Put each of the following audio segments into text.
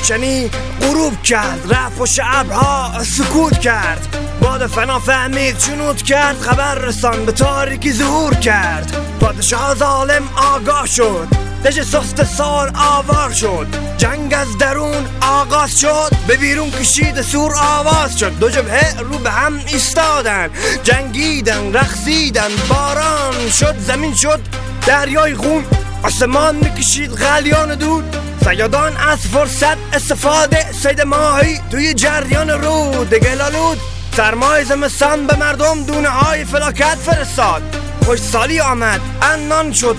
روشنی غروب کرد رفت پشت ابرها سکوت کرد. باد فنا فهمید چنود کرد خبر رسان به تاریکی ظهور کرد. پادشاه ظالم آگاه شد دژ سست سال آوار شد. جنگ از درون آغاز شد به بیرون کشید سور آواز شد. دو جبهه رو به هم ایستادن جنگیدن رقصیدن باران شد زمین شد دریای خون. آسمان می‌کشید غلیان دود. سیادان از فرصت استفاده سید ماهی توی جریان رود گلالود سرمای زمستان به مردم دونه های فلاکت فرستاد. خوش سالی آمد انان شد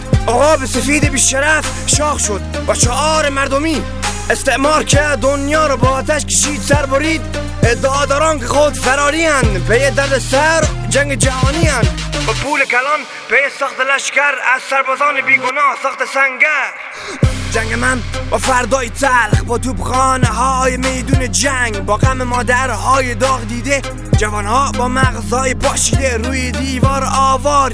به سفید شرف شاخ شد. و شعار مردمی استعمار که دنیا رو با آتش کشید سر برید. ادعا داران که خود فراری هن پی درد سر جنگ جهانی هن. با پول کلان پی ساخت لشکر از سربازان بیگناه ساخت سنگر. جنگ من با فردای تلخ با توبخانه های میدون جنگ با غم مادرهای داغ دیده جوانها با مغزهای پاشیده روی دیوار آوار.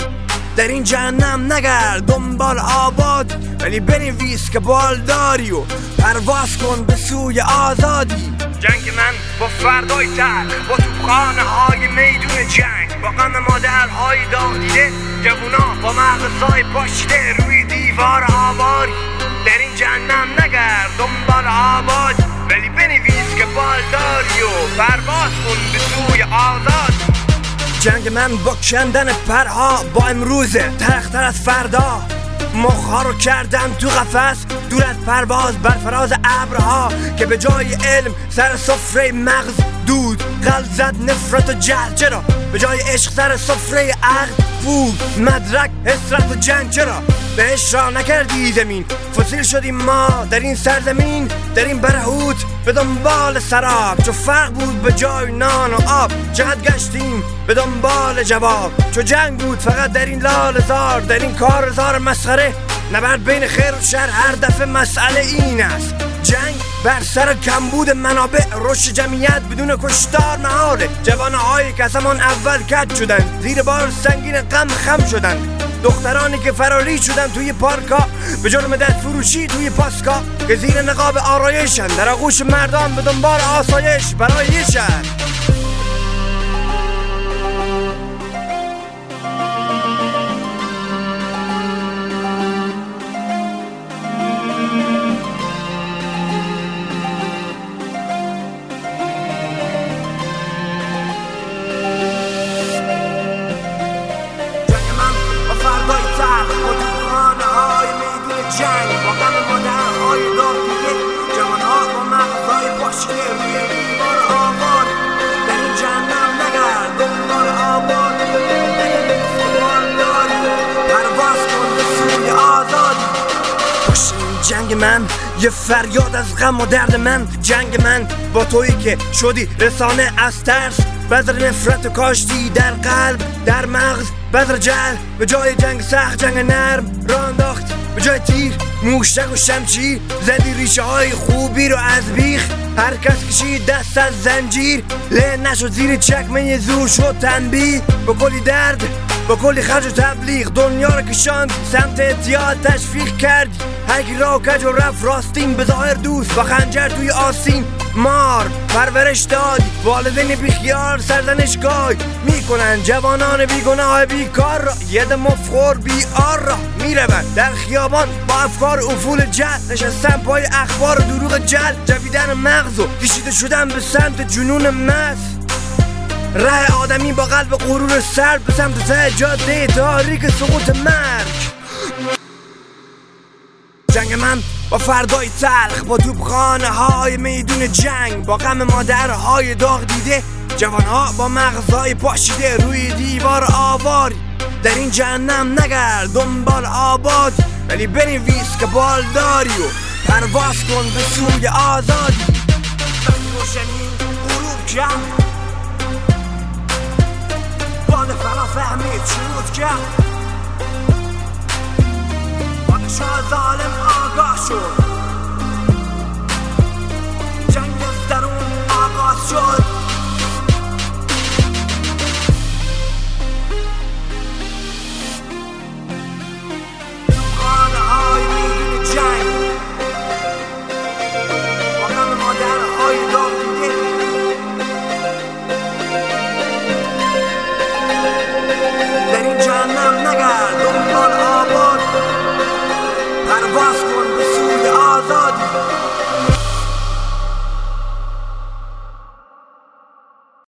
در این جهنم نگرد دنبال آباد ولی بنویس که بالداری و پرواز کن به سوی آزادی. جنگ من با فردای تلخ با توبخانه های میدون جنگ با غم مادرهای داغ دیده جوونا با مغزهای پاشیده روی دیوار آواری. آباد. ولی بنویس که بالداری و پرواز کن به سوی آزاد. جنگ من با کندن پرها با امروزه ترختر از فردا. مخها رو کردم تو قفس دور از پرواز بر فراز ابرها. که به جای علم سر سفره مغز دود. قلب زد نفرت و جهل چرا؟ به جای عشق سر سفره عقل بود. مدرک حسرت و جنگ چرا؟ بهش را نکردی زمین. فسیل شدیم ما در این سرزمین در این برهوت به دنبال سراب. چو فرق بود به جای نان و آب چقدر گشتیم به دنبال جواب. چو جنگ بود فقط در این لال زار در این کار زار مسخره نبرد بین خیر و شر هر دفعه مسئله این است. جنگ بر سر کمبود منابع رشد جمعیت بدون کشتار محاله. جوانهایی که از همان اول کج شدن زیر بار سنگین غم خم شدن دخترانی که فراری شدن توی پارکا به جرم دست فروشی توی پاسکا که زیر نقاب آرایشن. در آغوش مردان به دنبال آسایش برای جنگ من. یه فریاد از غم و درد من. جنگ من با تویی که شدی رسانه از ترس. بذر نفرت و کاشتی در قلب در مغز. بذر جل به جای جنگ سخت جنگ نرم. را انداخت به جای تیر. موشک و شمچیر زدی ریشه های خوبی رو از بیخ. هر کس کشید دست از زنجیر. له نشد زیر چکمه زور شد تنبیه. با کلی درد با کلی خرج و تبلیغ دنیا رو کشاند سمت اتیاد تشویق کردی هرکی را کج و رفت راستین به ظاهر دوست با خنجر توی آسین. مار پرورش داد والدین بیخیار سرزنشگاه می‌کنن جوانان بیگناه بیکار را. ید مفخور بی آر را. میرون در خیابان با افکار افول جل نشستن پای اخبار و دروغ جل جویدن مغز و کشیده شدن به سمت جنون مست. ره آدمی با قلب غرور سرد به سمت ته جاده تاریک سقوط مرگ. جنگ من با فردای تلخ با توبخانه های میدون جنگ با غم مادرهای داغ دیده جوانها با مغزهای پاشیده روی دیوار آواری در این جهنم نگرد دنبال آباد ولی بنویس که بالداری و پرواز کن به سوی آزادی. روشنی غروب کرد شروط کرد پادشاه ظالم آگاه شد